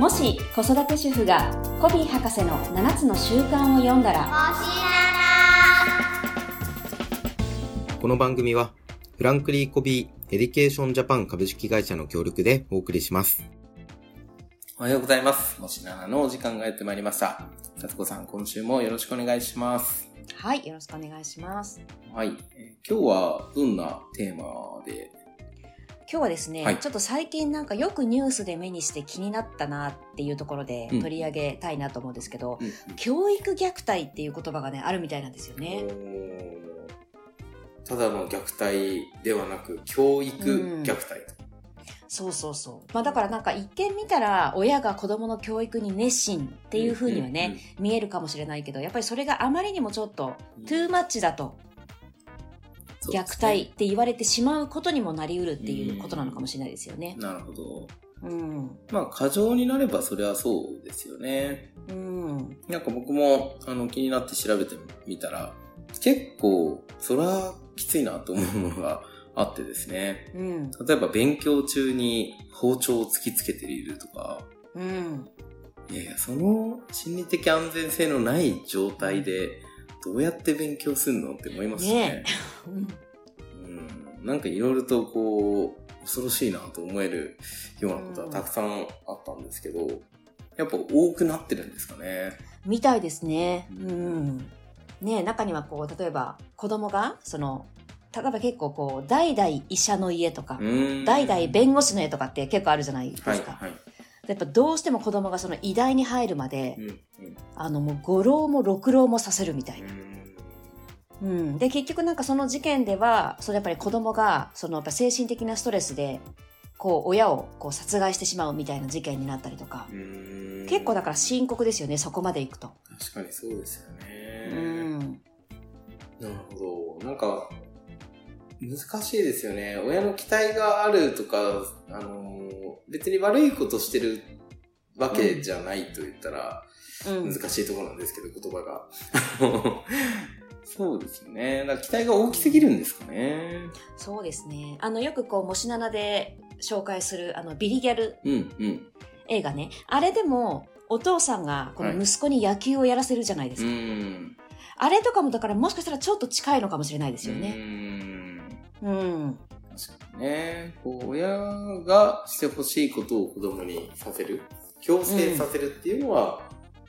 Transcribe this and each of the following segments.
もし子育て主婦がコヴィー博士の7つの習慣を読んだらこの番組はフランクリン・コヴィー・エディケーション・ジャパン株式会社の協力でお送りします。おはようございます。もしななのお時間がやってまいりました。さつこさん、今週もよろしくお願いします。はいよろしくお願いしますはい。えー今日はどんなテーマで今日はですね、はい。ちょっと最近なんかよくニュースで目にして気になったなっていうところでうん。取り上げたいなと思うんですけど、うん。教育虐待っていう言葉がねあるみたいなんですよね。ただの虐待ではなく、教育虐待。と。そうそうそう。まあだからなんか一見見たら親が子供の教育に熱心っていう風にはね、見えるかもしれないけど、やっぱりそれがあまりにもちょっとうんトゥーマッチだと虐待って言われてしまうことにもなりうるっていうことなのかもしれないですよね。なるほど。うん。まあ、過剰になればそれはそうですよね。うん。なんか僕もあの気になって調べてみたら、結構、そらきついなと思うものがあってですね。うん。例えば勉強中に包丁を突きつけているとか、うん。いやいや、その心理的安全性のない状態で、どうやって勉強するのって思いますね。ねうん、なんかいろいろとこう、恐ろしいなと思えるようなことはたくさんあったんですけど、やっぱ多くなってるんですかね。みたいですね。ううん。ね中にはこう、例えば子供が、その、例えば結構こう、代々医者の家とか、うん代々弁護士の家とかって結構あるじゃないですか。はい、はい。やっぱどうしても子供がその医大に入るまで、うん、うんあのもう五浪も六浪もさせるみたいな。うんうん。で、結局なんかその事件では、そのやっぱり子供が、そのやっぱ精神的なストレスで、こう親をこう殺害してしまうみたいな事件になったりとか、うん結構だから深刻ですよね、そこまで行くと。確かにそうですようね。ん。なるほど。なんか、難しいですよね。親の期待があるとか、あのー別に悪いことしてるわけじゃないと言ったら、うん難。しいところなんですけど、言葉が。そうですよね。だから期待が大きすぎるんですかね。そうですね。あの、よくこう、もしななで紹介する、あの、ビリギャルうん、うん。映画ね。あれでも、お父さんがこの息子に野球をやらせるじゃないですうか。ん。あれとかもだからもしかしたらちょっと近いのかもしれないですようね。ん。うん。確かにね。こう、親がしてほしいことを子供にさせる。強制させるっていうのは、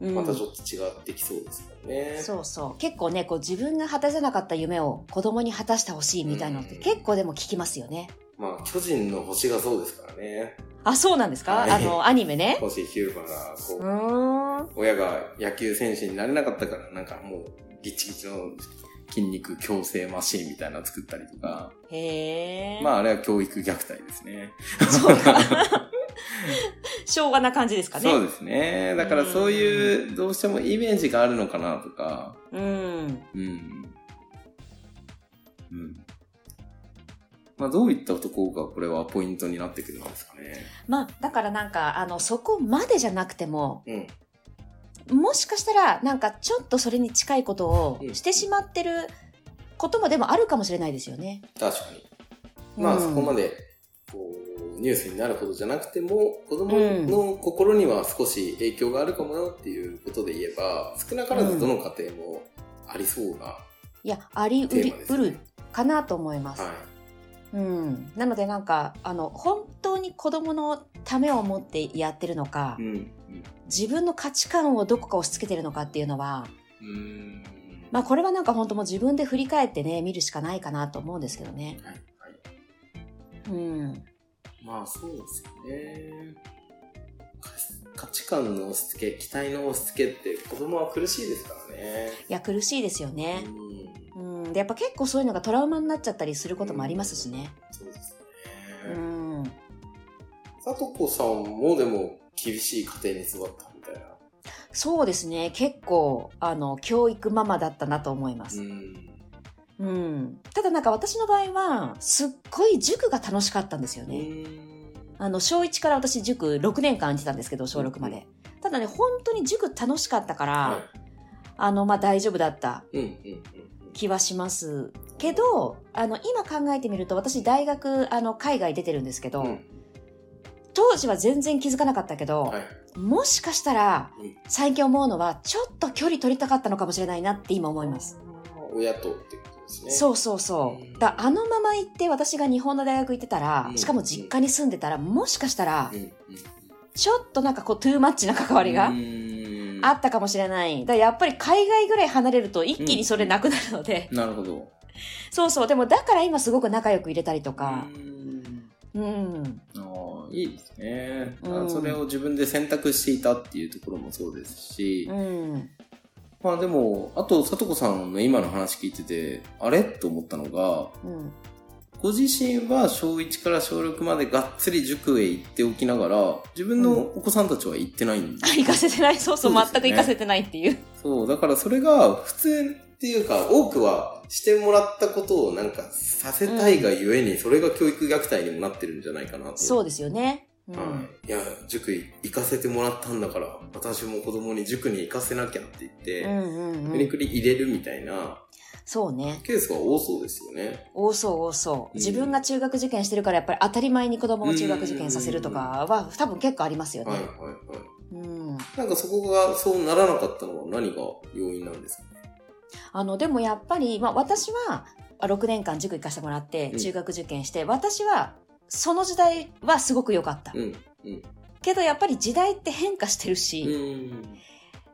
うんまたちょっと違ってきそうですからね。そうそう。結構ね、こう自分が果たせなかった夢を子供に果たしてほしいみたいなのってうん結構でも聞きますよね。まあ、巨人の星がそうですからね。あ、そうなんですか、はいあの、アニメね。星ヒューマが、こう。親が野球選手になれなかったから、なんかもう、ギチギチの筋肉矯正マシーンみたいなの作ったりとか。へえ。まあ、あれは教育虐待ですね。そうか。昭和な感じですかね。そうですね。だからそういう、どうしてもイメージがあるのかなとか。うん。うん。うん。まあ、どういったところがこれはポイントになってくるんですかね。まあ、だからなんか、あの、そこまでじゃなくても、うん。もしかしたら、なんかちょっとそれに近いことをうんしてしまってることもでもあるかもしれないですよね。確かに。まあ、うんそこまで、こう、ニュースになるほどじゃなくても、子供の心には少し影響があるかもなっていうことで言えば、少なからずどの家庭もありそうな、いや、ありううるかなと思います。はうん。なのでなんか、あの、本当に子供のためを思ってやってるのか、い。うん。自分の価値観をどこか押し付けてるのかっていうのは、うん。まあこれはなんか本当もう自分で振り返ってね、見るしかないかなと思うんですけどね。はい。はい。うん。まあ、そうですよね。価価値観の押し付け、期待の押し付けって子供は苦しいですからね。いや、苦しいですよね。うん。うん。で、やっぱ結構そういうのがトラウマになっちゃったりすることもありますしね。そうですうね。ん。さとこさんもでも厳しい家庭に育ったみたいな。そうですね。結構、あの、教育ママだったなと思います。ん。うん。ただなんか私の場合は、すっごい塾が楽しかったんですようね。ん。あの、小1から私塾6年間行ってたんですけど、小6まで。ただね、本当に塾楽しかったから、はあの、まあ、大丈夫だった気はしますけど、あの、今考えてみると、私大学、あの、海外出てるんですけど、うん。うん。当時は全然気づかなかったけど、はい。もしかしたらうん、最近思うのは、ちょっと距離取りたかったのかもしれないなって今思います。親とってことですね。そうそうそうう。んだあのまま行って私が日本の大学行ってたらう、んしかも実家に住んでたら、もしかしたら。ちょっとなんかこう、トゥーマッチな関わりがうんあったかもしれない。だやっぱり海外ぐらい離れると一気にそれなくなるので、なるほど。そうそう。でもだから今すごく仲良く入れたりとか、うんうん。ああ、いいですね、うんあそれを自分で選択していたっていうところもそうですし、うん。まあでも、あと、さとこさんの今の話聞いてて、あれ？と思ったのが、うん。ご自身は小1から小6までがっつり塾へ行っておきながら、自分のお子さんたちは行ってないんであ、行かせてない。そうそう、そうね全く行かせてないっていう。そう、だからそれが普通っていうか、多くはしてもらったことをなんかさせたいがゆえに、それが教育虐待にもなってるんじゃないかなと。そうですよね。うん。はい。いや、塾行かせてもらったんだから、私も子供に塾に行かせなきゃって言って、うんうんくり入れるみたいなそうね。ケースが多そうですよね。多そう多そう。うん自分が中学受験してるからやっぱり当たり前に子供を中学受験させるとかは多分結構ありますよね。はいはいはい。うん。なんかそこがそうならなかったのは何が要因なんですか？あの、でもやっぱり、まあ私はあ6年間塾行かせてもらってうん中学受験して、私はその時代はすごく良かった。うん。うん。けどやっぱり時代って変化してるし、うん。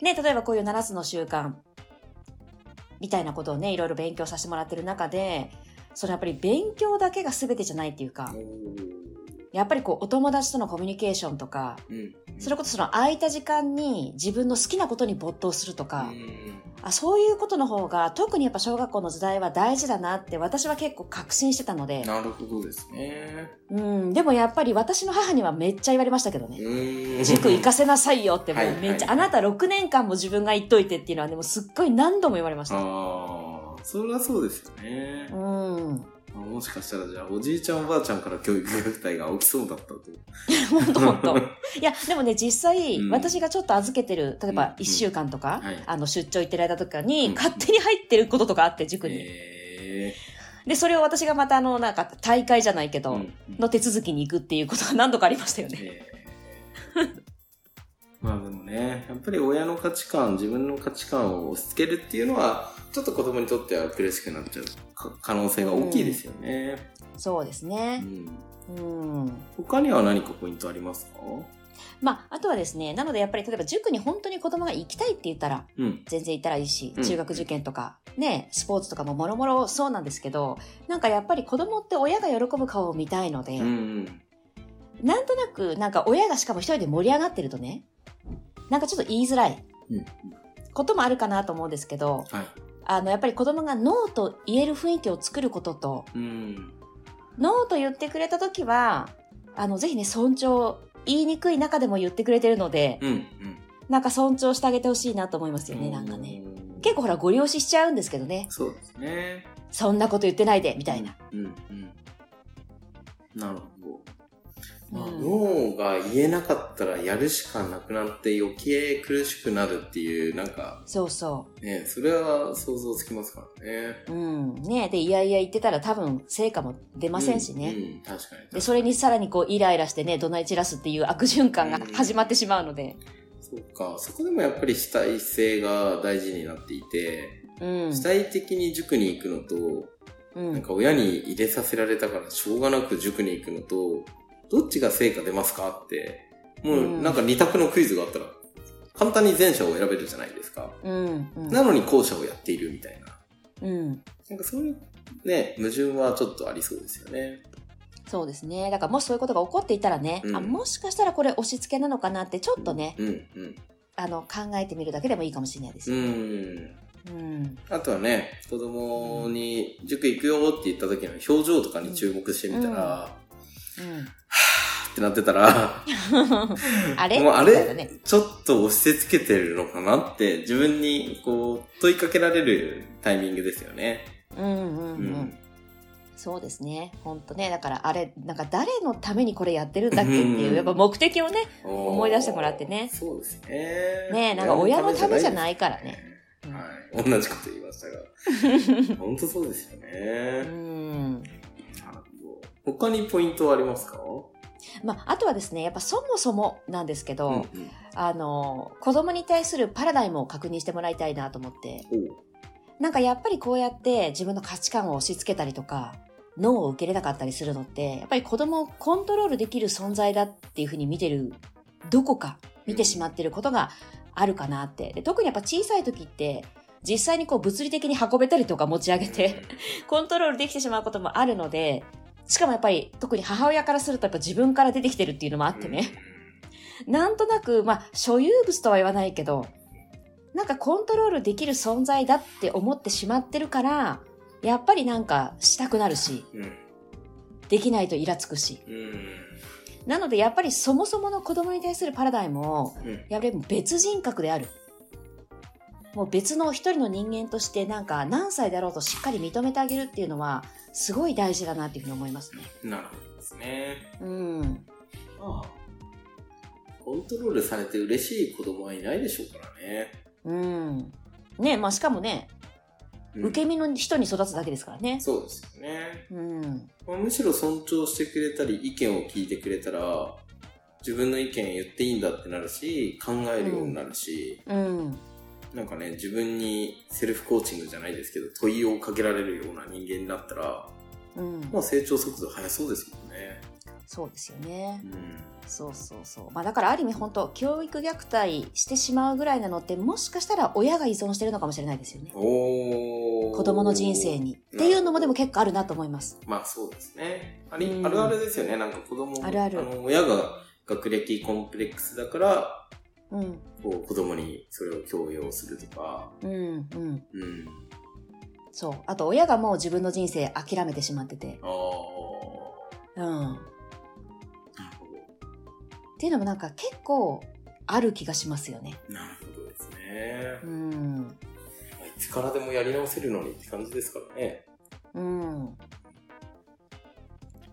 ね、例えばこういう7つの習慣みたいなことをね、いろいろ勉強させてもらってる中で、そのやっぱり勉強だけが全てじゃないっていうか、やっぱりこうお友達とのコミュニケーションとか、うん。それこそその空いた時間に自分の好きなことに没頭するとか、うんあそういうことの方が特にやっぱ小学校の時代は大事だなって私は結構確信してたので、なるほどですね。うん、でもやっぱり私の母にはめっちゃ言われましたけどね。うん塾行かせなさいよってもうめっちゃ、はいはいあなた6年間も自分が言っといてっていうのはね、もうすっごい何度も言われました。ああ、それはそうですよね。うん。あもしかしたらじゃあ、おじいちゃんおばあちゃんから教育虐待が起きそうだったと。ほんとほんと。いや、でもね、実際、うん私がちょっと預けてる、例えうんば1週間とか、はいあの、出張行ってる間とかに、うん勝手に入ってることとかあって、塾に。えで、それを私がまた、あの、なんか、大会じゃないけーど、うんの手続きに行くっていうことが何度かありましたよね。えー まあでもね、やっぱり親の価値観、自分の価値観を押し付けるっていうのは、ちょっと子供にとっては苦しくなっちゃうか可能性が大きいですよね。そうですうね。んうん。他には何かポイントありますか？まあ、あとはですね、なのでやっぱり例えば塾に本当に子供が行きたいって言ったら、うん。全然行ったらいいし、うん中学受験とか、ね、スポーツとかももろもろそうなんですけど、なんかやっぱり子供って親が喜ぶ顔を見たいので、うんうん。なんとなく、なんか親がしかも一人で盛り上がってるとね、なんかちょっと言いづらいうんこともあるかなと思うんですけど、はい。あの、やっぱり子供がノーと言える雰囲気を作ることと、うん。ノーと言ってくれたときは、あの、ぜひね、尊重、言いにくい中でも言ってくれてるので、うん。うん。なんか尊重してあげてほしいなと思いますよね、なんかね。うん。結構ほら、ご利用ししちゃうんですけどね。そうですね。そんなこと言ってないで、みたいな。うん。うん。なるほど。まあ、うんノーが言えなかったらやるしかなくなって余計苦しくなるっていう、なんか、そうそね、それは想像つきますからね。う。うん。ねで、いやいや言ってたら多分成果も出ませんしね。うん、うん確かに。で、それにさらにこう、イライラしてね、怒鳴り散らすっていう 悪循環が始まってしまうので。そうか。そこでもやっぱり主体性が大事になっていて、うん。主体的に塾に行くのと、うん。なんか親に入れさせられたからしょうがなく塾に行くのと、どっちが成果出ますかって、もうなんか二択のクイズがあったら、簡単に前者を選べるじゃないですか。うん。うん。なのに後者をやっているみたいな。うん。なんかそういうね、矛盾はちょっとありそうですよね。そうですね。だからもしそういうことが起こっていたらね、うんあ、もしかしたらこれ押し付けなのかなってちょっとね、うん、うん。あの、考えてみるだけでもいいかもしれないですうよ。ん。うん。あとはね、子供に塾行くよって言った時の表情とかに注目してみたら、うん。ってなってたら、あれ？もうあれ？ちょっと押し付けてるのかなって自分にこう問いかけられるタイミングですよね。うんうんうん。そうですね。ほんとね。だからあれ、なんか誰のためにこれやってるんだっけっていう、うんやっぱ目的をね、思思い出してもらってねそうですね。ねえなんか親のためじゃないからね。うんはい。同じこと言いましたが。本当そうですようね。ん。他にポイントはありますか？まあ、あとはですね、やっぱそもそもなんですけど、うんうん。あの、子供に対するパラダイムを確認してもらいたいなと思って、なんかやっぱりこうやって自分の価値観を押し付けたりとか、脳を受け入れなかったりするのって、やっぱり子供をコントロールできる存在だっていうふうに見てる、どこか見てしまってることがあるかなって。で特にやっぱ小さい時って、実際にこう物理的に運べたりとか持ち上げて、コントロールできてしまうこともあるので、しかもやっぱり特に母親からするとやっぱ自分から出てきてるっていうのもあってね。なんとなく、まあ、所有物とは言わないけど、なんかコントロールできる存在だって思ってしまってるから、やっぱりなんかしたくなるし、できないとイラつくし。なのでやっぱりそもそもの子供に対するパラダイムを、やっぱり別人格である。もう別の一人の人間としてなんか何歳であろうとしっかり認めてあげるっていうのは、すごい大事だなっていうふうに思いますね。なるほどですね。うん。まあ、コントロールされて嬉しい子供はいないでしょうからね。うん。ねまあしかもね、うん受け身の人に育つだけですからね。そうですよね。うん。まあむしろ尊重してくれたり、意見を聞いてくれたら、自分の意見言っていいんだってなるし、考えるようになるし、うん。なんかね、自分にセルフコーチングじゃないですけど、問いをかけられるような人間になったら、うん。まあ成長速度速そうですもんね。そうですよねう。ん。そうそうそう。まあだからある意味本当教育虐待してしまうぐらいなのってもしかしたら親が依存してるのかもしれないですよね。おー子供の人生に。っていうのもでも結構あるなと思います。まあそうですね。あり、うんあるあるですよね。なんか子供あるあるの親が学歴コンプレックスだから、うん。こう子供にそれを強要するとか。うん。うん。うん。そう。あと親がもう自分の人生諦めてしまってて。ああ。うん。っなるほていうのもなんか結構ある気がしますよね。ど。なるほどですね。うん。いつからでもやり直せるのにって感じですからね。うん。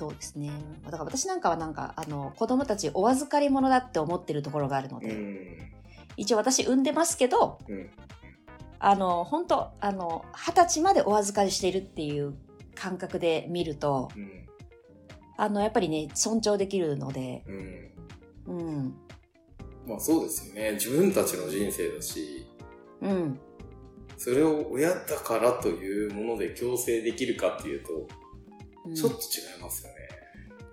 そうですね。だから私なんかはなんか、あの、子供たちお預かり物だって思ってるところがあるので、ん。一応私産んでますけど、うん。あの、本当あの、二十歳までお預かりしているっていう感覚で見ると、うん。あの、やっぱりね、尊重できるので、うん。うん、まあそうですよね。自分たちの人生だし、うん、それを親だからというもので強制できるかっていうと、うんちょっと違いますよね。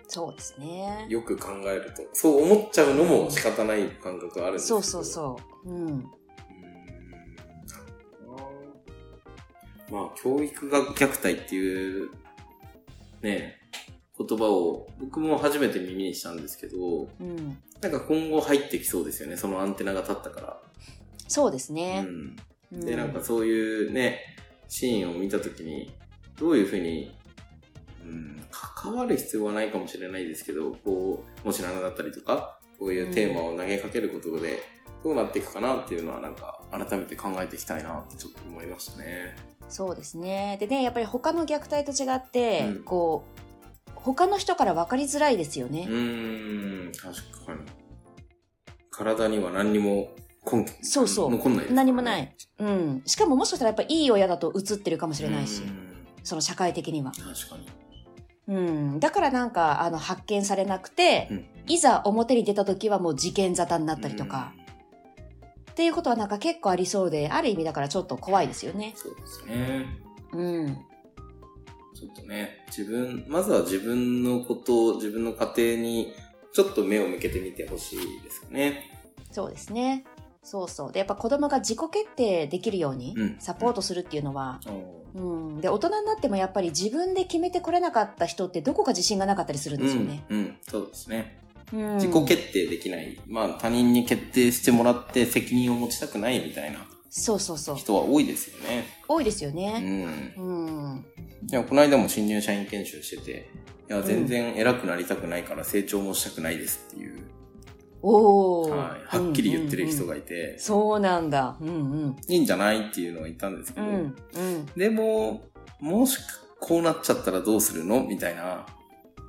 そうですね。よく考えると。そう思っちゃうのも仕方ない感覚があるんですけど。そうそうそう。うん。うーん。まあ、教育学虐待っていう、ね、言葉を僕も初めて耳にしたんですけど、うん。なんか今後入ってきそうですよね。そのアンテナが立ったかそうですら。ね。うん。で、なんかそういうね、シーンを見たときに、どういうふうに、うん、関わる必要はないかもしれないですけど、こう、もし7だったりとか、こういうテーマを投げかけることで、どうなっていくかなっていうのはなんか、改めて考えていきたいなってちょっと思いましたね。そうですね。でね、やっぱり他の虐待と違って、うんこう、他の人から分かりづらいですよね。うーん、確かに。体には何にも根拠そうそう残んないね何もない。うん。しかももしかしたらやっぱいい親だと映ってるかもしれないしう、んその社会的には。確かに。うん。だからなんか、あの、発見されなくて、うんいざ表に出た時はもう事件沙汰になったりとか、っていうことはなんか結構ありそうで、ある意味だからちょっと怖いですよねうん。。そうですね。うん。ちょっとね、自分、まずは自分のことを、自分の家庭に、ちょっと目を向けてみてほしいですよね。そうですね。そうそう。で、やっぱ子供が自己決定できるようにうんサポートするっていうのは、ううん。で、大人になってもやっぱり自分で決めてこれなかった人ってどこか自信がなかったりするんですよね。ん、うん、そうですね。うん。自己決定できない。まあ、他人に決定してもらって責任を持ちたくないみたいなそうそうそう。人は多いですよね。多いですようね。ん。うん。いや、この間も新入社員研修してて、いや、全然偉くなりたくないから成長もしたくないですっていう、おー。はい、はっきり言ってる人うんうんうんがいて、そうなんだ。うんうん。いいんじゃないっていうのは言ったんですけど、うん。うん。でも、もしこうなっちゃったらどうするの？みたいな。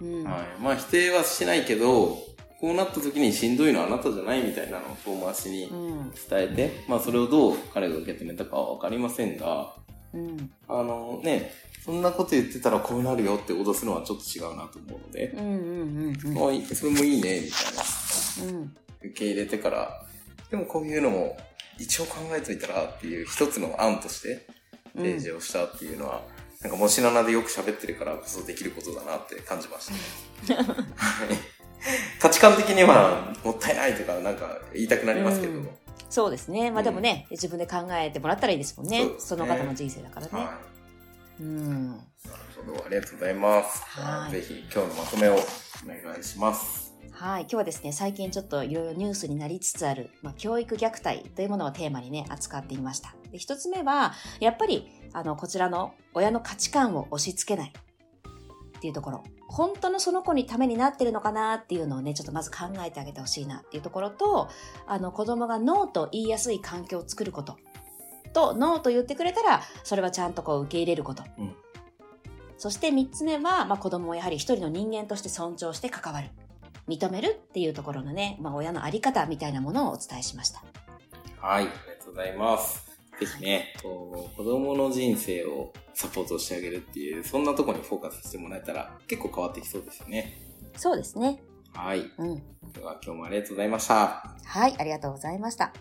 うん。はい。まあ否定はしないけど、こうなった時にしんどいのはあなたじゃない？みたいなのを遠回しにうん。伝えて、まあそれをどう彼が受け止めたかはわかりませんが、うん。あのね、そんなこと言ってたらこうなるよって脅すのはちょっと違うなと思うので、うんうんうんあいいそれもいいね、みたいな。うん。うん。受け入れてから、でもこういうのも一応考えといたらっていう一つの案として提示をしたっていうのは、なんかもしななでよく喋ってるからこそできることだなって感じました。はい価値観的にはもったいないとかなんか言いたくなりますけど、うんそうですね。まあでもね、自分で考えてもらったらいいですもんね。ねその方の人生だからね。はうん。い。なるほど、ありがとうございます。はいぜひ今日のまとめをお願いします。はい。今日はですね、最近ちょっといろいろニュースになりつつある、まあ、教育虐待というものをテーマにね、扱っていました。で、一つ目は、やっぱり、あの、こちらの親の価値観を押し付けないっていうところ。本当のその子にためになってるのかなっていうのをね、ちょっとまず考えてあげてほしいなっていうところと、あの、子供がノーと言いやすい環境を作ること。と、ノーと言ってくれたら、それはちゃんとこう受け入れること。うんそして三つ目は、まあ、子供をやはり一人の人間として尊重して関わる。認めるっていうところのね、まあ、親のあり方みたいなものをお伝えしました。はい、ありがとうございます。ぜひね、こう子供の人生をサポートしてあげるっていう、そんなところにフォーカスしてもらえたら結構変わってきそうですよね。そうですね。はい。うん。では今日もありがとうございました。はい、ありがとうございました。